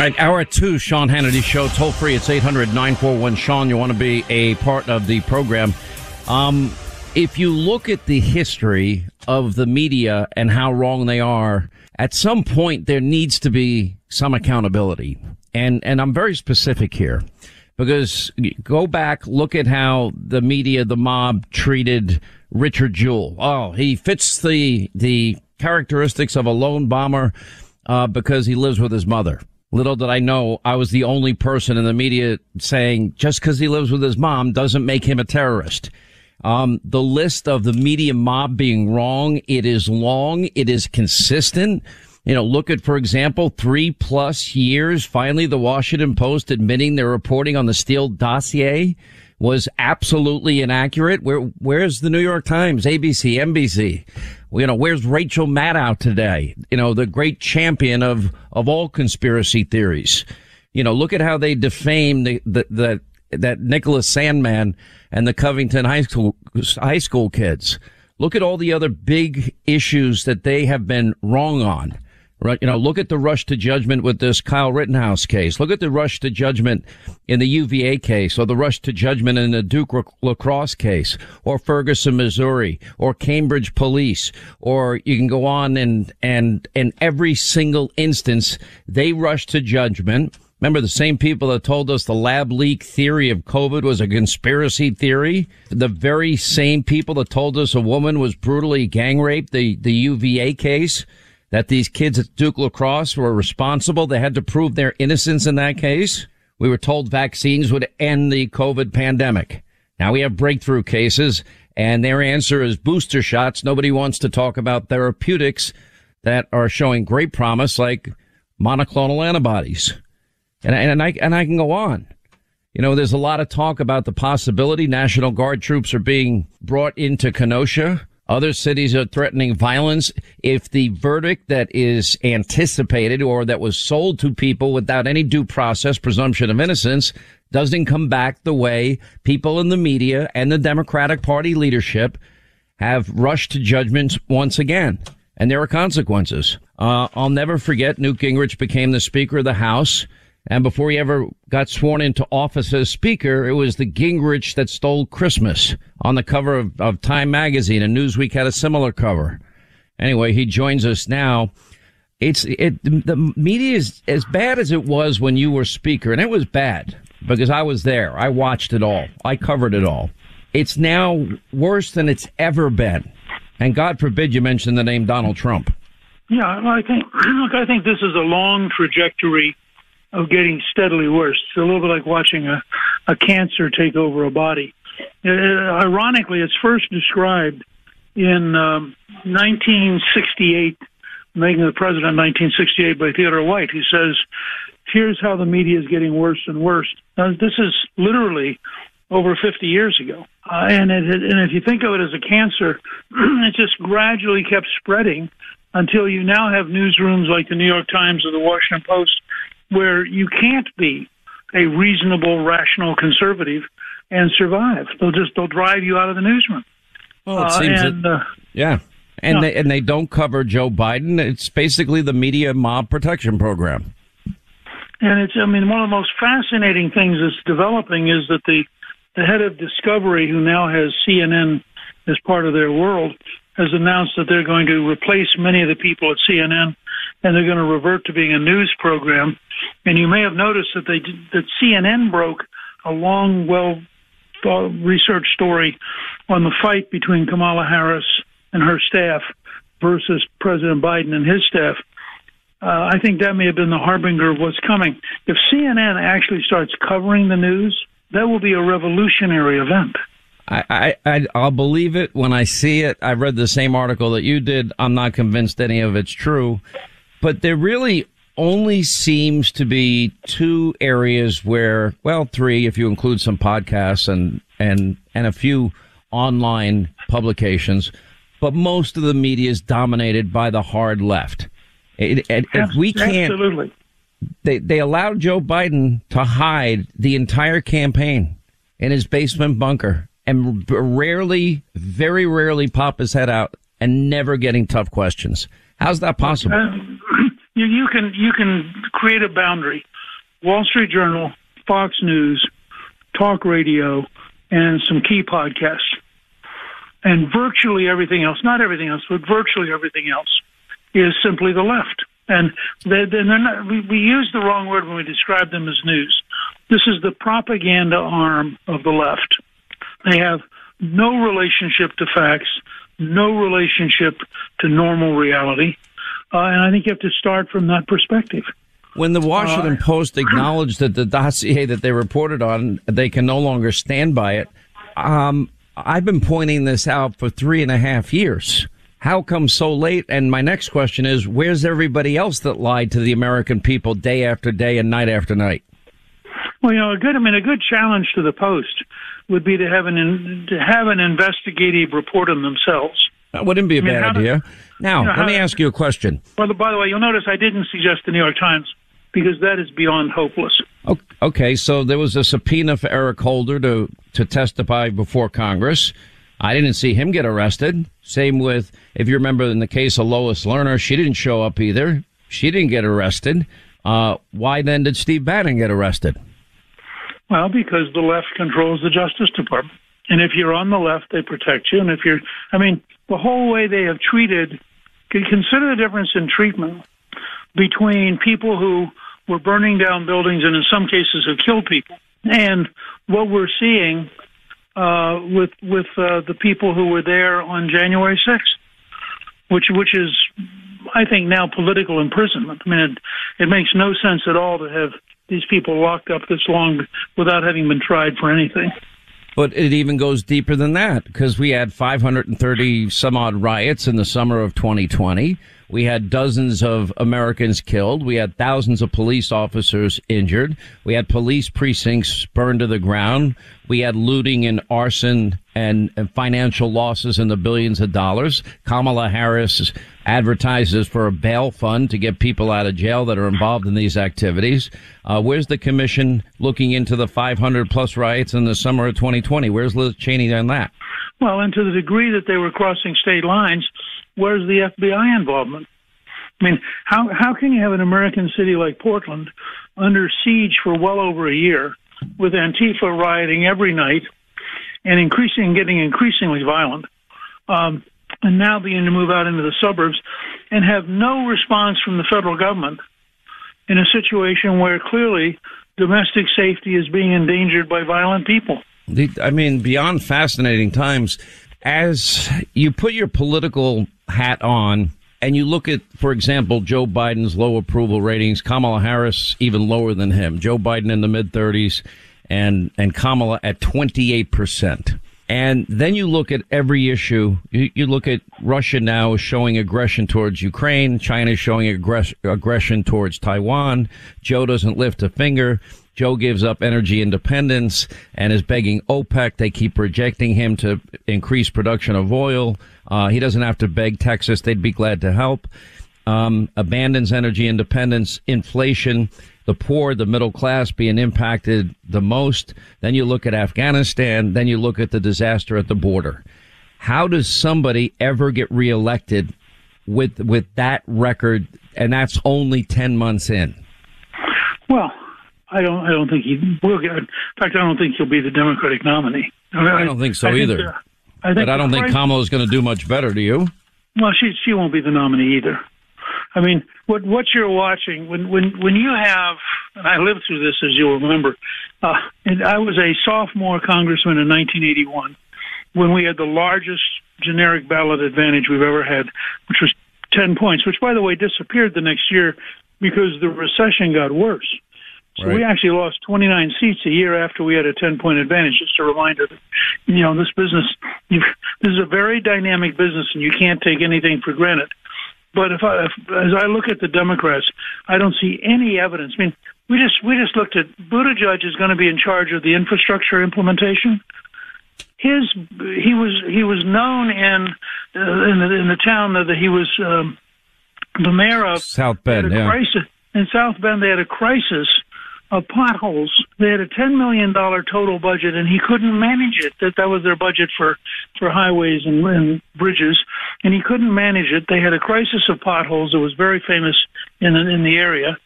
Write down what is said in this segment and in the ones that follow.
All right, hour two, Sean Hannity Show. Toll free, it's 800 941 Sean. You want to be a part of the program. Um, if you look at the history of the media and how wrong they are, at some point there needs to be some accountability. And, and I'm very specific here because go back, look at how the media, the mob treated Richard Jewell. Oh, he fits the, the characteristics of a lone bomber, uh, because he lives with his mother. Little did I know I was the only person in the media saying just because he lives with his mom doesn't make him a terrorist. Um, the list of the media mob being wrong, it is long, it is consistent. You know, look at, for example, three plus years. Finally, the Washington Post admitting their reporting on the Steele dossier was absolutely inaccurate. Where, where's the New York Times, ABC, NBC? You know, where's Rachel Maddow today? You know, the great champion of, of all conspiracy theories. You know, look at how they defame the, the, the that Nicholas Sandmann and the Covington High School, high school kids. Look at all the other big issues that they have been wrong on. Right, you know, look at the rush to judgment with this Kyle Rittenhouse case. Look at the rush to judgment in the UVA case, or the rush to judgment in the Duke lacrosse case, or Ferguson, Missouri, or Cambridge police, or you can go on and and in every single instance they rush to judgment. Remember the same people that told us the lab leak theory of COVID was a conspiracy theory? The very same people that told us a woman was brutally gang raped, the, the UVA case? That these kids at Duke lacrosse were responsible. They had to prove their innocence in that case. We were told vaccines would end the COVID pandemic. Now we have breakthrough cases and their answer is booster shots. Nobody wants to talk about therapeutics that are showing great promise like monoclonal antibodies. And, and I, and I can go on. You know, there's a lot of talk about the possibility National Guard troops are being brought into Kenosha. Other cities are threatening violence. If the verdict that is anticipated or that was sold to people without any due process, presumption of innocence, doesn't come back the way people in the media and the Democratic Party leadership have rushed to judgment once again. And there are consequences. Uh, I'll never forget Newt Gingrich became the Speaker of the House and before he ever got sworn into office as Speaker, it was the Gingrich that stole Christmas on the cover of, of Time magazine and Newsweek had a similar cover. Anyway, he joins us now. It's it the media is as bad as it was when you were Speaker, and it was bad because I was there. I watched it all. I covered it all. It's now worse than it's ever been. And God forbid you mention the name Donald Trump. Yeah, well, I think look, I think this is a long trajectory of getting steadily worse. It's a little bit like watching a, a cancer take over a body. Uh, ironically, it's first described in um, 1968, making the president 1968 by Theodore White. He says, "Here's how the media is getting worse and worse." Now, this is literally over 50 years ago, uh, and it, and if you think of it as a cancer, it just gradually kept spreading until you now have newsrooms like the New York Times or the Washington Post, where you can't be a reasonable, rational conservative and survive. They'll just they'll drive you out of the newsroom. Well, it seems uh, and, that, uh, yeah. And no. they and they don't cover Joe Biden. It's basically the media mob protection program. And it's I mean one of the most fascinating things that's developing is that the the head of Discovery, who now has CNN as part of their world, has announced that they're going to replace many of the people at CNN and they're going to revert to being a news program. And you may have noticed that they that CNN broke a long, well researched story on the fight between Kamala Harris and her staff versus President Biden and his staff. Uh, I think that may have been the harbinger of what's coming. If CNN actually starts covering the news, that will be a revolutionary event. I, I, I'll believe it when I see it. I read the same article that you did. I'm not convinced any of it's true, but there really only seems to be two areas where, well, three if you include some podcasts and and and a few online publications, but most of the media is dominated by the hard left. It, it, if we can't, absolutely, they they allowed Joe Biden to hide the entire campaign in his basement bunker and rarely, very rarely pop his head out and never getting tough questions. How's that possible? Uh, you, you can you can create a boundary. Wall Street Journal, Fox News, talk radio, and some key podcasts, and virtually everything else. Not everything else, but virtually everything else is simply the left. And they're, they're not, we, we use the wrong word when we describe them as news. This is the propaganda arm of the left. They have no relationship to facts, no relationship to normal reality. Uh, and I think you have to start from that perspective. When the Washington uh, Post acknowledged that the dossier that they reported on, they can no longer stand by it. Um, I've been pointing this out for three and a half years. How come so late? And my next question is, where's everybody else that lied to the American people day after day and night after night? Well, you know, a good, I mean, a good challenge to the Post would be to have an to have an investigative report on themselves. That wouldn't be a I mean, bad idea. now, you know, let me ask you a question. Well, by the way, you'll notice I didn't suggest the New York Times because that is beyond hopeless. Okay, so there was a subpoena for Eric Holder to to testify before Congress. I didn't see him get arrested. Same with, if you remember in the case of Lois Lerner, she didn't show up either. She didn't get arrested. Uh, why then did Steve Bannon get arrested? Well, because the left controls the Justice Department. And if you're on the left, they protect you. And if you're, I mean, the whole way they have treated, consider the difference in treatment between people who were burning down buildings and in some cases have killed people and what we're seeing uh, with with uh, the people who were there on January 6th, which which is, I think, now political imprisonment. I mean, it, it makes no sense at all to have these people locked up this long without having been tried for anything. But it even goes deeper than that because we had 530 some odd riots in the summer of 2020. We had dozens of Americans killed. We had thousands of police officers injured. We had police precincts burned to the ground. We had looting and arson and, and financial losses in the billions of dollars. Kamala Harris advertises for a bail fund to get people out of jail that are involved in these activities. Uh, where's the commission looking into the 500 plus riots in the summer of 2020? Where's Liz Cheney on that? Well, and to the degree that they were crossing state lines, where's the FBI involvement? I mean, how how can you have an American city like Portland under siege for well over a year with Antifa rioting every night and increasing, getting increasingly violent, um, and now beginning to move out into the suburbs and have no response from the federal government in a situation where clearly domestic safety is being endangered by violent people. I mean, beyond fascinating times, as you put your political hat on and you look at, for example, Joe Biden's low approval ratings, Kamala Harris even lower than him, Joe Biden in the mid 30s, and and Kamala at 28 percent. And then you look at every issue. You, you look at Russia now showing aggression towards Ukraine. China showing aggress- aggression towards Taiwan. Joe doesn't lift a finger. Joe gives up energy independence and is begging OPEC. They keep rejecting him to increase production of oil. Uh, he doesn't have to beg Texas. They'd be glad to help. Um, abandons energy independence, inflation the poor, the middle class being impacted the most. Then you look at Afghanistan. Then you look at the disaster at the border. How does somebody ever get reelected with with that record? And that's only ten months in. Well, I don't. I don't think he will get. In fact, I don't think he'll be the Democratic nominee. I, I don't think so I either. Think, uh, I think but I don't think Kamala is going to do much better. Do you? Well, she she won't be the nominee either. I mean, what what you're watching when when when you have, and I lived through this as you'll remember. Uh, and I was a sophomore congressman in 1981 when we had the largest generic ballot advantage we've ever had, which was 10 points, which by the way disappeared the next year because the recession got worse. So right. we actually lost 29 seats a year after we had a 10 point advantage. Just a reminder that, you know, this business, this is a very dynamic business and you can't take anything for granted. But if, I, if as I look at the Democrats, I don't see any evidence. I mean, we just we just looked at Buttigieg is going to be in charge of the infrastructure implementation. His he was he was known in uh, in, the, in the town that he was um, the mayor of South Bend. Yeah. Crisis. In South Bend, they had a crisis of potholes. They had a ten million dollar total budget, and he couldn't manage it. That that was their budget for for highways and, and bridges, and he couldn't manage it. They had a crisis of potholes that was very famous in in the area.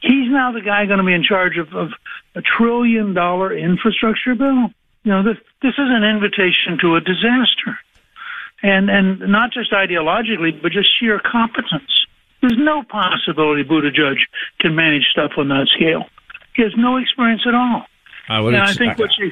He's now the guy going to be in charge of, of a trillion dollar infrastructure bill. You know, this this is an invitation to a disaster, and and not just ideologically, but just sheer competence. There's no possibility Buttigieg can manage stuff on that scale. He has no experience at all. I would. I think what you.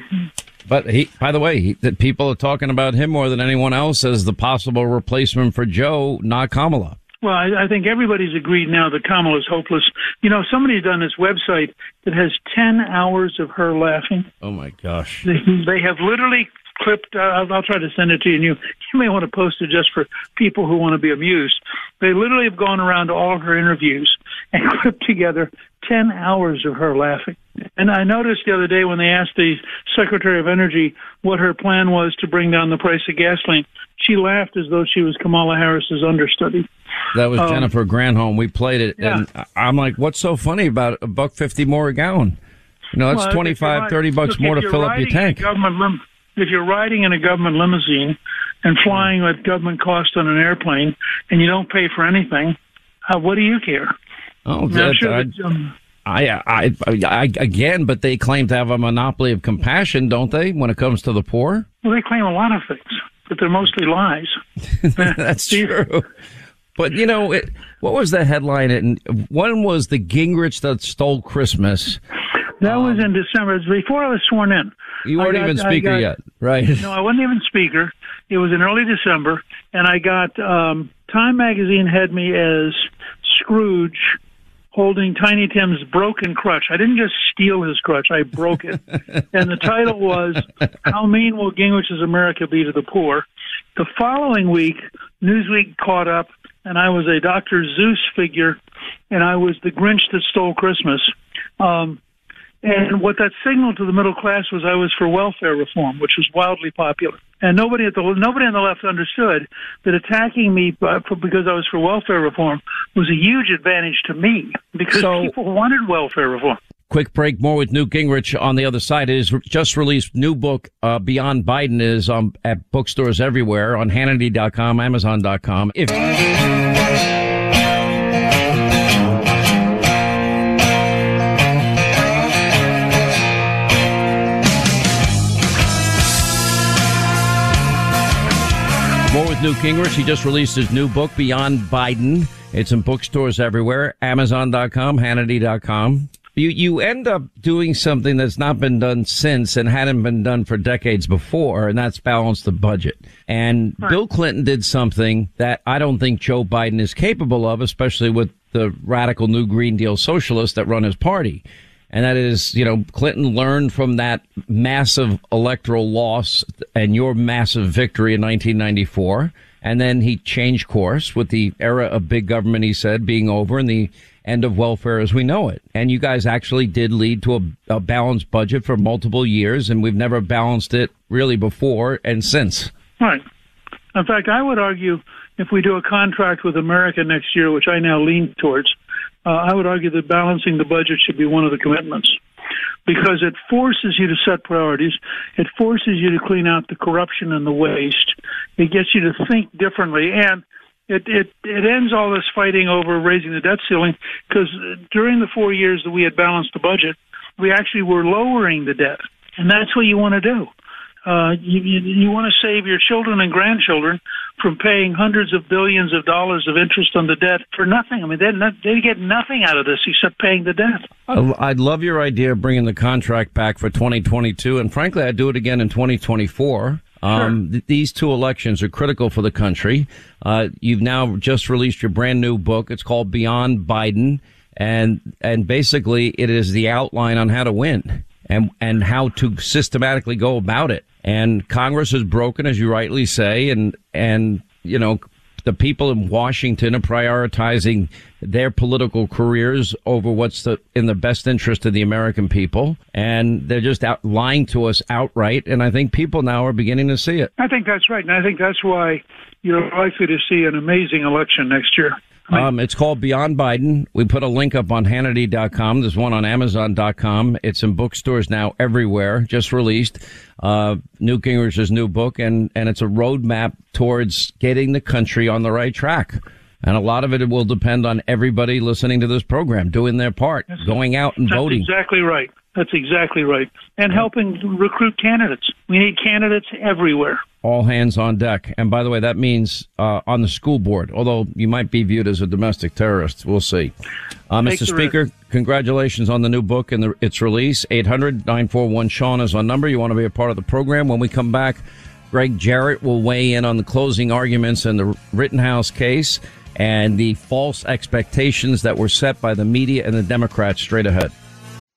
But he, by the way, he, that people are talking about him more than anyone else as the possible replacement for Joe, not Kamala. Well, I, I think everybody's agreed now that Kamala is hopeless. You know, somebody's done this website that has 10 hours of her laughing. Oh, my gosh. They, they have literally clipped. Uh, I'll, I'll try to send it to you. And you, you may want to post it just for people who want to be amused. They literally have gone around to all her interviews and clipped together 10 hours of her laughing. And I noticed the other day when they asked the Secretary of Energy what her plan was to bring down the price of gasoline, she laughed as though she was Kamala Harris's understudy. That was um, Jennifer Granholm. We played it, yeah. and I'm like, "What's so funny about a buck fifty more a gallon?" You know, it's well, 25, 30 bucks more to fill up your tank. Government if you're riding in a government limousine and flying at government cost on an airplane and you don't pay for anything, uh, what do you care? Oh, that, sure I, that, um, I, I, I, again, but they claim to have a monopoly of compassion, don't they, when it comes to the poor? Well, they claim a lot of things, but they're mostly lies. That's true. But you know, it, what was the headline? And one was the Gingrich that stole Christmas. That um, was in December. It was before I was sworn in. You weren't got, even speaker got, yet, right? No, I wasn't even speaker. It was in early December, and I got um, Time Magazine had me as Scrooge holding Tiny Tim's broken crutch. I didn't just steal his crutch; I broke it. and the title was "How Mean Will Gingrich's America Be to the Poor?" The following week, Newsweek caught up, and I was a Dr. Seuss figure, and I was the Grinch that stole Christmas. Um, and what that signaled to the middle class was I was for welfare reform, which was wildly popular. And nobody at the nobody on the left understood that attacking me because I was for welfare reform was a huge advantage to me because so, people wanted welfare reform. Quick break. More with Newt Gingrich on the other side. It is just released new book uh, Beyond Biden is on at bookstores everywhere on Hannity.com, Amazon.com. If Newt Gingrich. He just released his new book, Beyond Biden. It's in bookstores everywhere, Amazon.com, Hannity.com. You, you end up doing something that's not been done since and hadn't been done for decades before, and that's balance the budget. And right. Bill Clinton did something that I don't think Joe Biden is capable of, especially with the radical new Green Deal socialists that run his party and that is, you know, Clinton learned from that massive electoral loss and your massive victory in 1994. And then he changed course with the era of big government, he said, being over and the end of welfare as we know it. And you guys actually did lead to a, a balanced budget for multiple years, and we've never balanced it really before and since. Right. In fact, I would argue if we do a contract with America next year, which I now lean towards, uh, I would argue that balancing the budget should be one of the commitments because it forces you to set priorities. It forces you to clean out the corruption and the waste. It gets you to think differently. And it, it, it ends all this fighting over raising the debt ceiling because during the four years that we had balanced the budget, we actually were lowering the debt. And that's what you want to do. Uh, you, you, you want to save your children and grandchildren from paying hundreds of billions of dollars of interest on the debt for nothing. I mean, they they get nothing out of this except paying the debt. I'd love your idea of bringing the contract back for 2022, and frankly, I'd do it again in 2024. Um, th- these two elections are critical for the country. Uh, you've now just released your brand new book. It's called Beyond Biden, and and basically it is the outline on how to win and and how to systematically go about it. And Congress is broken, as you rightly say, and and you know the people in Washington are prioritizing their political careers over what's the, in the best interest of the American people. And they're just out lying to us outright. And I think people now are beginning to see it. I think that's right. And I think that's why you're likely to see an amazing election next year. Um, it's called Beyond Biden. We put a link up on Hannity.com. There's one on Amazon.com. It's in bookstores now everywhere. Just released. Uh, Newt Gingrich's new book, and and it's a roadmap towards getting the country on the right track. And a lot of it will depend on everybody listening to this program doing their part, going out and That's voting. exactly right. That's exactly right. And helping recruit candidates. We need candidates everywhere. All hands on deck. And by the way, that means uh, on the school board, although you might be viewed as a domestic terrorist. We'll see. Uh, Mr. Speaker, congratulations on the new book and the, its release. 800 941 Sean is our number. You want to be a part of the program. When we come back, Gregg Jarrett will weigh in on the closing arguments in the Rittenhouse case and the false expectations that were set by the media and the Democrats straight ahead.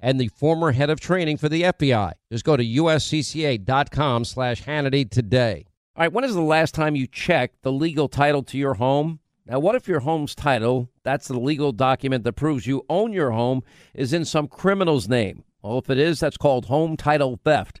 and the former head of training for the FBI. Just go to uscca.com slash Hannity today. All right, when is the last time you checked the legal title to your home? Now, what if your home's title, that's the legal document that proves you own your home, is in some criminal's name? Well, if it is, that's called home title theft.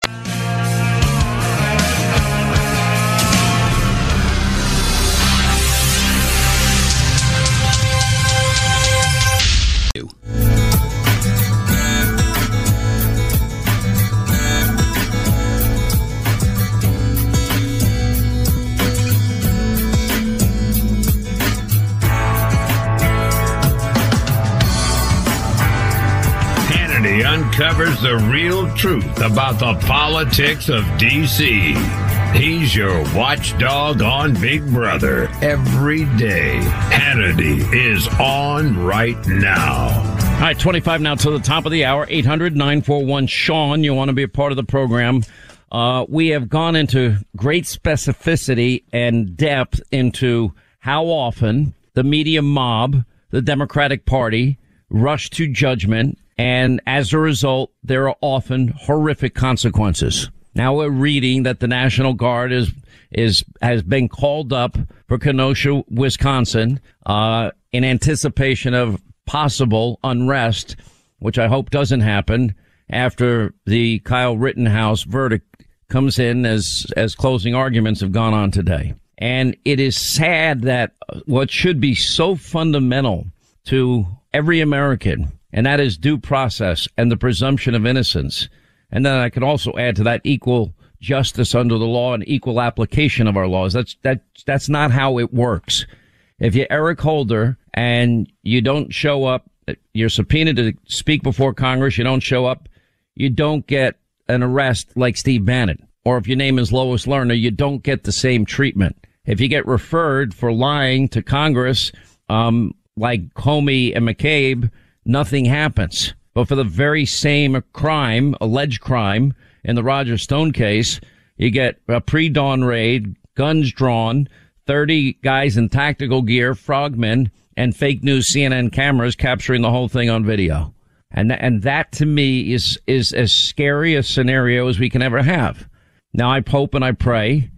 Hannity uncovers the real truth about the politics of D.C. He's your watchdog on Big Brother every day. Hannity is on right now. All right, 25 now to the top of the hour, 800 941 Sean. You want to be a part of the program. Uh, we have gone into great specificity and depth into how often the media mob, the Democratic Party, rush to judgment. And as a result, there are often horrific consequences. Now we're reading that the National Guard is, is, has been called up for Kenosha, Wisconsin, uh, in anticipation of possible unrest, which I hope doesn't happen after the Kyle Rittenhouse verdict comes in as, as closing arguments have gone on today. And it is sad that what should be so fundamental to every American, and that is due process and the presumption of innocence. And then I can also add to that equal justice under the law and equal application of our laws. That's, that, that's not how it works. If you're Eric Holder and you don't show up, you're subpoenaed to speak before Congress, you don't show up, you don't get an arrest like Steve Bannon. Or if your name is Lois Lerner, you don't get the same treatment. If you get referred for lying to Congress, um, like Comey and McCabe, nothing happens. But for the very same crime, alleged crime, in the Roger Stone case, you get a pre-dawn raid, guns drawn, 30 guys in tactical gear, frogmen, and fake news CNN cameras capturing the whole thing on video. And, and that to me is, is as scary a scenario as we can ever have. Now I hope and I pray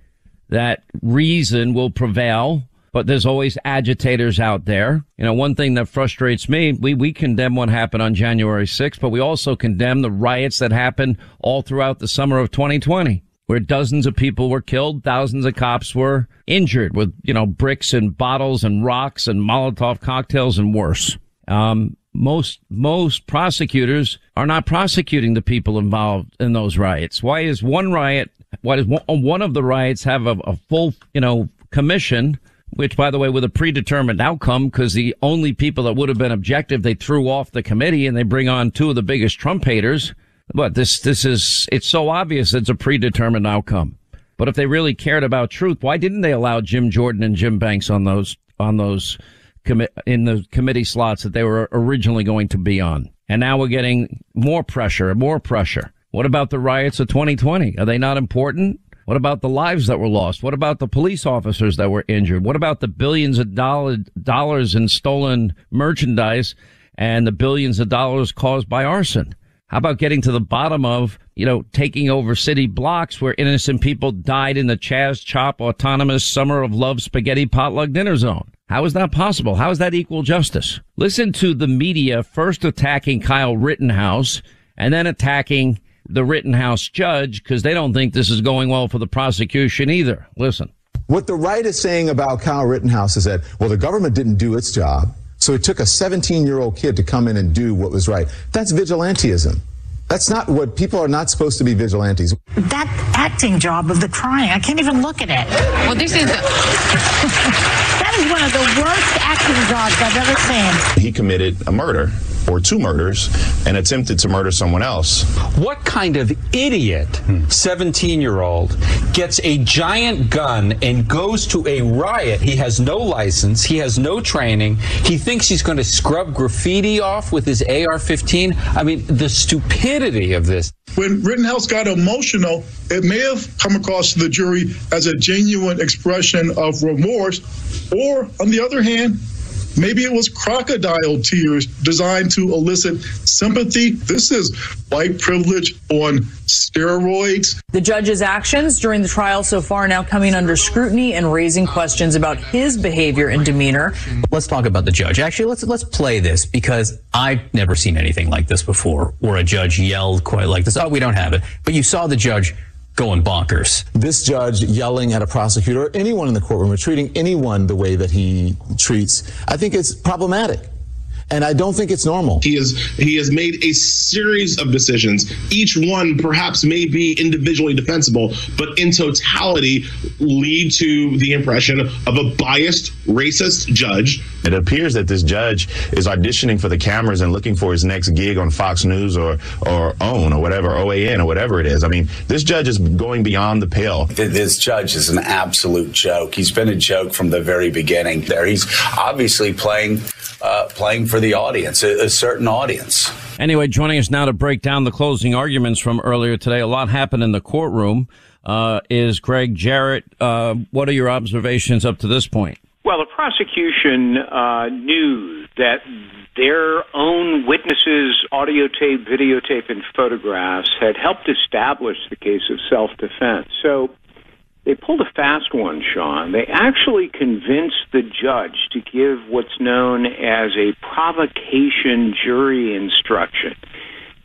that reason will prevail, but there's always agitators out there. You know, one thing that frustrates me, we, we condemn what happened on January 6th, but we also condemn the riots that happened all throughout the summer of 2020 where dozens of people were killed, thousands of cops were injured with, you know, bricks and bottles and rocks and Molotov cocktails and worse. Um, most, most prosecutors are not prosecuting the people involved in those riots. Why is one riot, why does one, of the riots have a, a full, you know, commission which by the way, with a predetermined outcome, because the only people that would have been objective, they threw off the committee and they bring on two of the biggest Trump haters. But this, this is, it's so obvious it's a predetermined outcome. But if they really cared about truth, why didn't they allow Jim Jordan and Jim Banks on those, on those commi- in the committee slots that they were originally going to be on? And now we're getting more pressure, more pressure. What about the riots of 2020? Are they not important? What about the lives that were lost? What about the police officers that were injured? What about the billions of dollar, dollars in stolen merchandise and the billions of dollars caused by arson? How about getting to the bottom of, you know, taking over city blocks where innocent people died in the Chaz Chop autonomous summer of love spaghetti potluck dinner zone? How is that possible? How is that equal justice? Listen to the media first attacking Kyle Rittenhouse and then attacking the Rittenhouse judge because they don't think this is going well for the prosecution either. Listen. What the right is saying about Kyle Rittenhouse is that, well, the government didn't do its job. So it took a 17 year old kid to come in and do what was right. That's vigilantism. That's not what people are not supposed to be vigilantes. That acting job of the crying, I can't even look at it. Well, this is. that is one of the worst acting jobs I've ever seen. He committed a murder or two murders and attempted to murder someone else. What kind of idiot 17 year old gets a giant gun and goes to a riot? He has no license, he has no training, he thinks he's going to scrub graffiti off with his AR 15. I mean, the stupidity of this. When Rittenhouse got emotional, it may have come across to the jury as a genuine expression of remorse, or on the other hand, Maybe it was crocodile tears designed to elicit sympathy. This is white privilege on steroids. The judge's actions during the trial so far now coming under scrutiny and raising questions about his behavior and demeanor. Let's talk about the judge. Actually, let's let's play this because I've never seen anything like this before, where a judge yelled quite like this. Oh, we don't have it. But you saw the judge going bonkers. This judge yelling at a prosecutor, or anyone in the courtroom, or treating anyone the way that he treats, I think it's problematic. And I don't think it's normal. He has he has made a series of decisions. Each one perhaps may be individually defensible, but in totality lead to the impression of a biased, racist judge. It appears that this judge is auditioning for the cameras and looking for his next gig on Fox News or or OWN or whatever, OAN or whatever it is. I mean, this judge is going beyond the pale. This judge is an absolute joke. He's been a joke from the very beginning. There, he's obviously playing uh, playing for the audience, a, a, certain audience. Anyway, joining us now to break down the closing arguments from earlier today. A lot happened in the courtroom. Uh, is Gregg Jarrett? Uh, what are your observations up to this point? Well, the prosecution uh, knew that their own witnesses' audio tape, videotape, and photographs had helped establish the case of self defense. So they pulled a fast one, Sean. They actually convinced the judge to give what's known as a provocation jury instruction,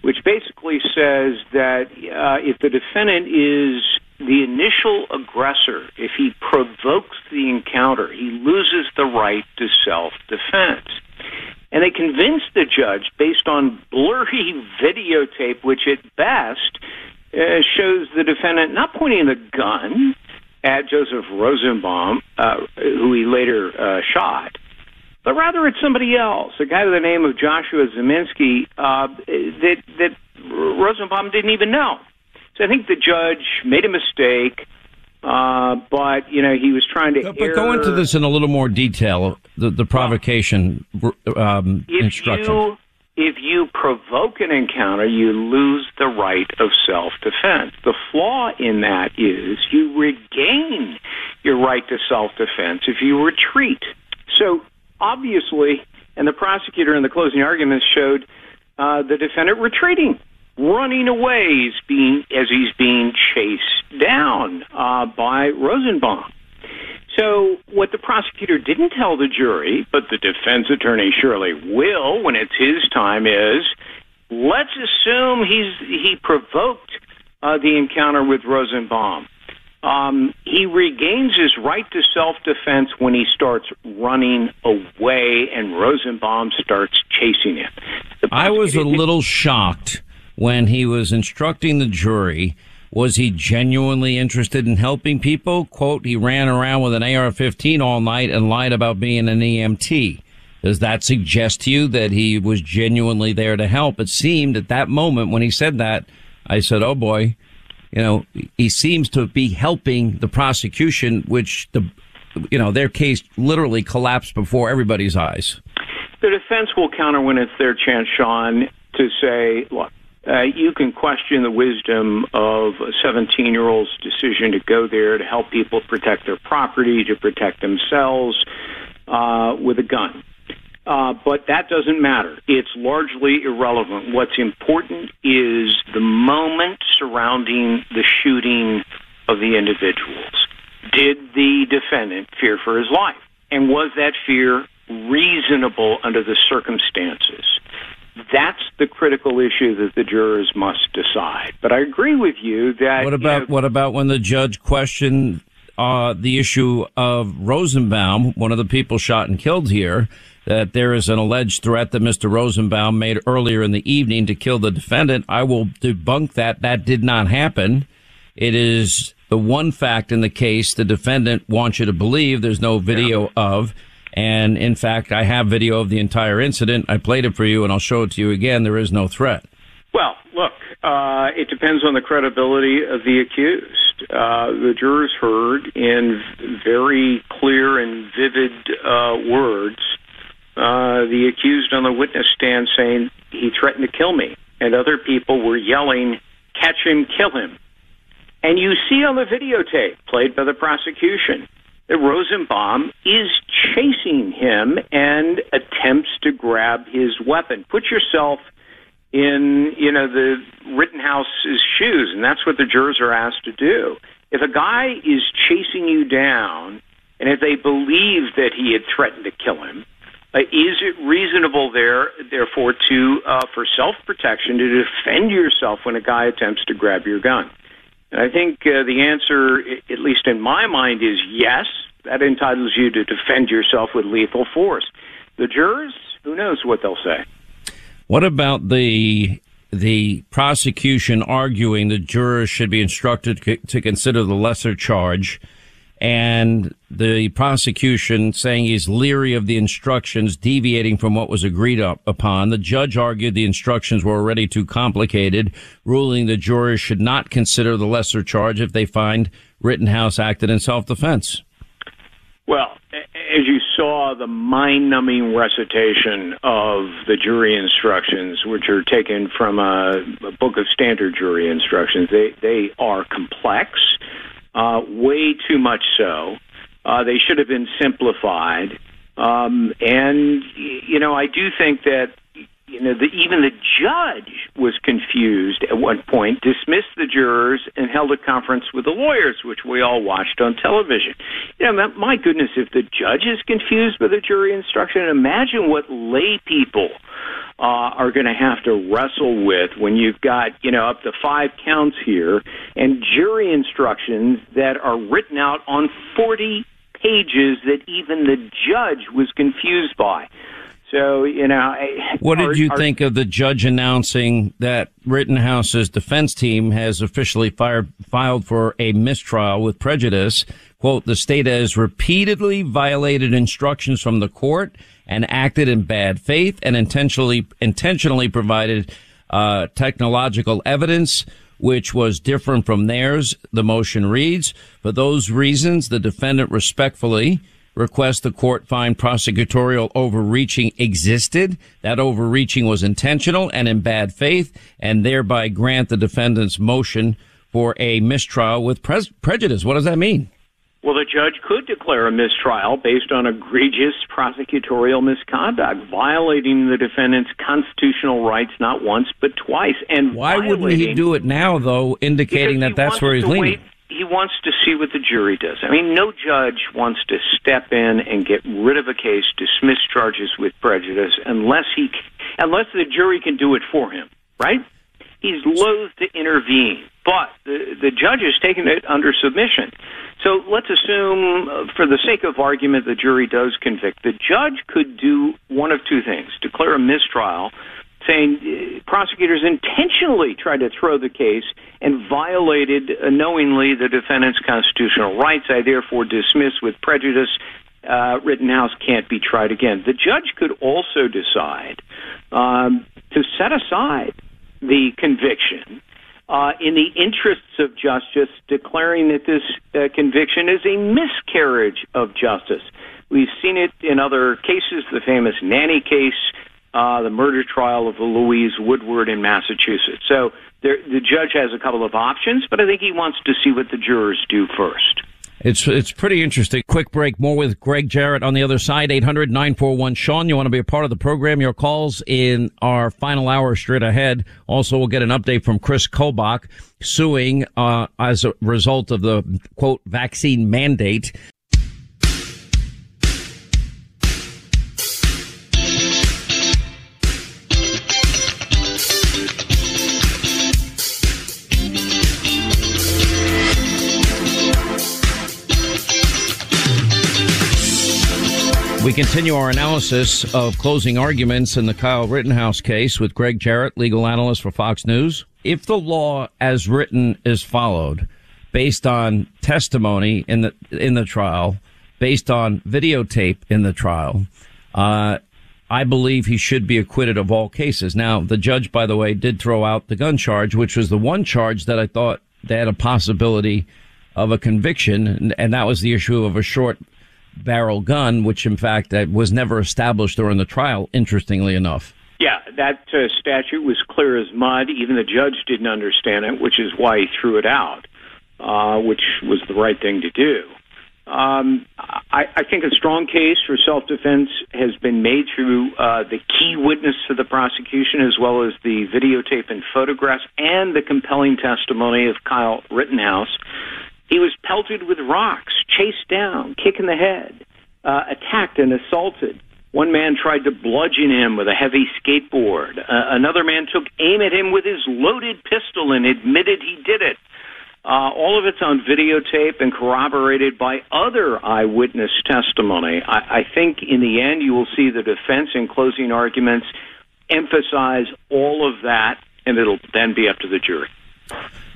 which basically says that uh, if the defendant is the initial aggressor, if he provokes the encounter, he loses the right to self defense. And they convinced the judge, based on blurry videotape, which at best uh, shows the defendant not pointing the gun at Joseph Rosenbaum, uh, who he later uh, shot, but rather at somebody else, a guy by the name of Joshua Ziminski uh, that that Rosenbaum didn't even know. So I think the judge made a mistake. Uh, but you know he was trying to. But, but go into this in a little more detail. The, the provocation um, if instruction. You, if you provoke an encounter, you lose the right of self defense. The flaw in that is you regain your right to self defense if you retreat. So, obviously, and the prosecutor in the closing arguments showed uh, the defendant retreating, running away as, being, as he's being chased down uh, by Rosenbaum. So, what the prosecutor didn't tell the jury, but the defense attorney surely will when it's his time, is let's assume he's he provoked uh, the encounter with Rosenbaum. Um, he regains his right to self defense when he starts running away and Rosenbaum starts chasing him. I was a little shocked when he was instructing the jury was he genuinely interested in helping people? Quote, he ran around with an AR 15 all night and lied about being an EMT. Does that suggest to you that he was genuinely there to help? It seemed at that moment when he said that, I said, oh boy, you know, he seems to be helping the prosecution, which the, you know, their case literally collapsed before everybody's eyes. The defense will counter when it's their chance, Sean, to say, look, uh, you can question the wisdom of a 17 year old's decision to go there to help people protect their property, to protect themselves uh, with a gun. Uh, but that doesn't matter. It's largely irrelevant. What's important is the moment surrounding the shooting of the individuals. Did the defendant fear for his life? And was that fear reasonable under the circumstances? That's the critical issue that the jurors must decide. But I agree with you that. What about you know, what about when the judge questioned uh, the issue of Rosenbaum, one of the people shot and killed here? That there is an alleged threat that Mr. Rosenbaum made earlier in the evening to kill the defendant. I will debunk that. That did not happen. It is the one fact in the case the defendant wants you to believe there's no video yeah. of And in fact, I have video of the entire incident. I played it for you and I'll show it to you again. There is no threat. Well, look, uh, it depends on the credibility of the accused. Uh, the jurors heard in very clear and vivid uh, words uh, the accused on the witness stand saying he threatened to kill me, and other people were yelling, "Catch him, kill him." And you see on the videotape played by the prosecution that Rosenbaum is chasing him and attempts to grab his weapon. Put yourself in, you know, the Rittenhouse's shoes, and that's what the jurors are asked to do. If a guy is chasing you down, and if they believe that he had threatened to kill him, uh, is it reasonable there, therefore, to uh, for self protection to defend yourself when a guy attempts to grab your gun? And I think uh, the answer, at least in my mind, is yes. That entitles you to defend yourself with lethal force. The jurors, who knows what they'll say. What about the the prosecution arguing the jurors should be instructed to consider the lesser charge? And the prosecution saying he's leery of the instructions deviating from what was agreed up upon. The judge argued the instructions were already too complicated, ruling the jurors should not consider the lesser charge if they find Rittenhouse acted in self-defense. Well, as you saw, the mind-numbing recitation of the jury instructions, which are taken from a, a book of standard jury instructions, they they are complex uh, way too much so. Uh, they should have been simplified. Um, and, you know, I do think that, you know, the, even the judge was confused at one point, dismissed the jurors, and held a conference with the lawyers, which we all watched on television. You know, my goodness, if the judge is confused by the jury instruction, imagine what lay people uh, are going to have to wrestle with when you've got, you know, up to five counts here and jury instructions that are written out on 40 pages that even the judge was confused by. So, you know. What did you think of the judge announcing that Rittenhouse's defense team has officially fired, filed for a mistrial with prejudice? Quote, the state has repeatedly violated instructions from the court and acted in bad faith and intentionally, intentionally provided, uh, technological evidence which was different from theirs. The motion reads, for those reasons, the defendant respectfully request the court find prosecutorial overreaching existed. That overreaching was intentional and in bad faith and thereby grant the defendant's motion for a mistrial with pre- prejudice. What does that mean? Well, the judge could declare a mistrial based on egregious prosecutorial misconduct, violating the defendant's constitutional rights not once but twice. And why wouldn't he do it now, though, indicating that that's where he's leaning? He wants to see what the jury does. I mean, no judge wants to step in and get rid of a case, dismiss charges with prejudice, unless he, unless the jury can do it for him, right? He's loath to intervene, but the the judge is taking it under submission. So let's assume, uh, for the sake of argument, the jury does convict. The judge could do one of two things: declare a mistrial saying uh, prosecutors intentionally tried to throw the case and violated uh, knowingly the defendant's constitutional rights. I therefore dismiss with prejudice. Uh, Rittenhouse can't be tried again. The judge could also decide um, to set aside the conviction uh, in the interests of justice, declaring that this uh, conviction is a miscarriage of justice. We've seen it in other cases, the famous nanny case, uh, the murder trial of Louise Woodward in Massachusetts. So there, the judge has a couple of options, but I think he wants to see what the jurors do first. It's it's pretty interesting. Quick break. More with Gregg Jarrett on the other side. 800-941 Sean. You want to be a part of the program? Your calls in our final hour straight ahead. Also, we'll get an update from Chris Kobach suing uh, as a result of the quote vaccine mandate. We continue our analysis of closing arguments in the Kyle Rittenhouse case with Gregg Jarrett, legal analyst for Fox News. If the law as written is followed based on testimony in the, in the trial based on videotape in the trial, uh, I believe he should be acquitted of all cases. Now, the judge, by the way, did throw out the gun charge, which was the one charge that I thought they had a possibility of a conviction, and, and that was the issue of a short barrel gun, which in fact was never established during the trial. Interestingly enough. Yeah, that uh, statute was clear as mud. Even the judge didn't understand it, which is why he threw it out, uh, which was the right thing to do. Um, I, I think a strong case for self-defense has been made through uh, the key witness to the prosecution, as well as the videotape and photographs, and the compelling testimony of Kyle Rittenhouse. He was pelted with rocks, chased down, kicked in the head, uh, attacked and assaulted. One man tried to bludgeon him with a heavy skateboard. Uh, another man took aim at him with his loaded pistol and admitted he did it. Uh, all of it's on videotape and corroborated by other eyewitness testimony. I, I think in the end, you will see the defense in closing arguments emphasize all of that, and it'll then be up to the jury.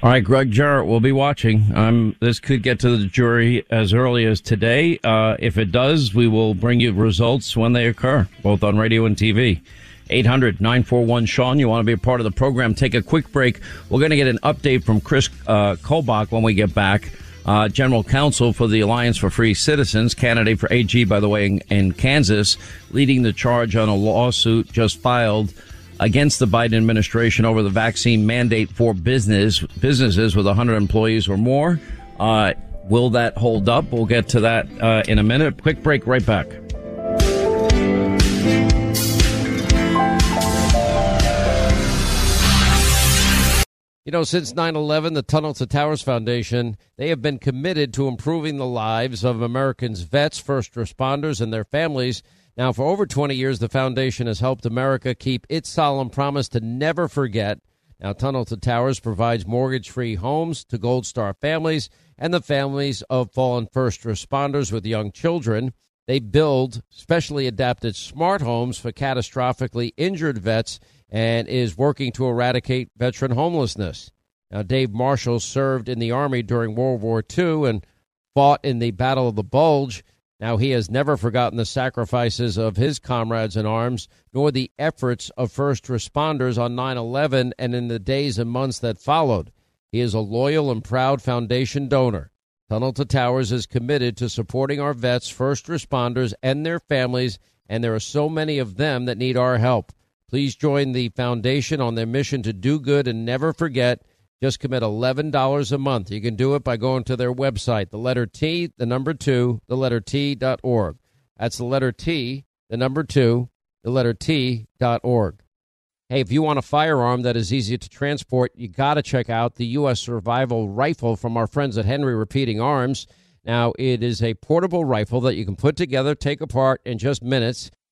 All right, Gregg Jarrett we'll be watching. Um, this could get to the jury as early as today. Uh, if it does, we will bring you results when they occur, both on radio and TV. 800 941 Sean. You want to be a part of the program? Take a quick break. We're going to get an update from Chris uh, Kobach when we get back. Uh, General Counsel for the Alliance for Free Citizens, candidate for AG, by the way, in, in Kansas, leading the charge on a lawsuit just filed against the Biden administration over the vaccine mandate for business businesses with 100 employees or more. Uh, will that hold up? We'll get to that uh, in a minute. Quick break, right back. You know, since 9 11, the Tunnel to Towers Foundation, they have been committed to improving the lives of Americans' vets, first responders, and their families. Now, for over 20 years, the foundation has helped America keep its solemn promise to never forget. Now, Tunnel to Towers provides mortgage free homes to Gold Star families and the families of fallen first responders with young children. They build specially adapted smart homes for catastrophically injured vets and is working to eradicate veteran homelessness. Now, Dave Marshall served in the Army during World War II and fought in the Battle of the Bulge. Now, he has never forgotten the sacrifices of his comrades in arms, nor the efforts of first responders on 9 11 and in the days and months that followed. He is a loyal and proud foundation donor. Tunnel to Towers is committed to supporting our vets, first responders, and their families, and there are so many of them that need our help. Please join the foundation on their mission to do good and never forget. Just commit $11 a month. You can do it by going to their website, the letter T, the number two, the letter T dot org. That's the letter T, the number two, the letter T dot org. Hey, if you want a firearm that is easy to transport, you got to check out the U.S. Survival Rifle from our friends at Henry Repeating Arms. Now, it is a portable rifle that you can put together, take apart in just minutes.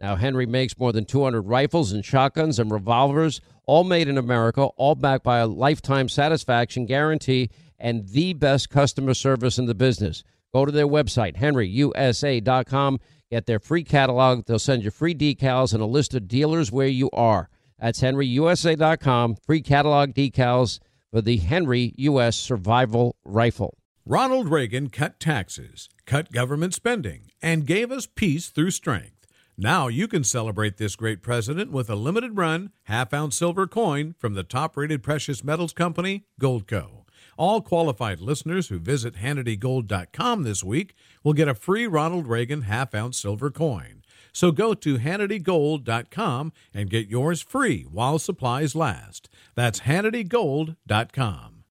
Now, Henry makes more than 200 rifles and shotguns and revolvers, all made in America, all backed by a lifetime satisfaction guarantee and the best customer service in the business. Go to their website, henryusa.com, get their free catalog. They'll send you free decals and a list of dealers where you are. That's henryusa.com, free catalog decals for the Henry U.S. Survival Rifle. Ronald Reagan cut taxes, cut government spending, and gave us peace through strength. Now you can celebrate this great president with a limited run half ounce silver coin from the top rated precious metals company, Goldco. All qualified listeners who visit HannityGold.com this week will get a free Ronald Reagan half ounce silver coin. So go to HannityGold.com and get yours free while supplies last. That's HannityGold.com.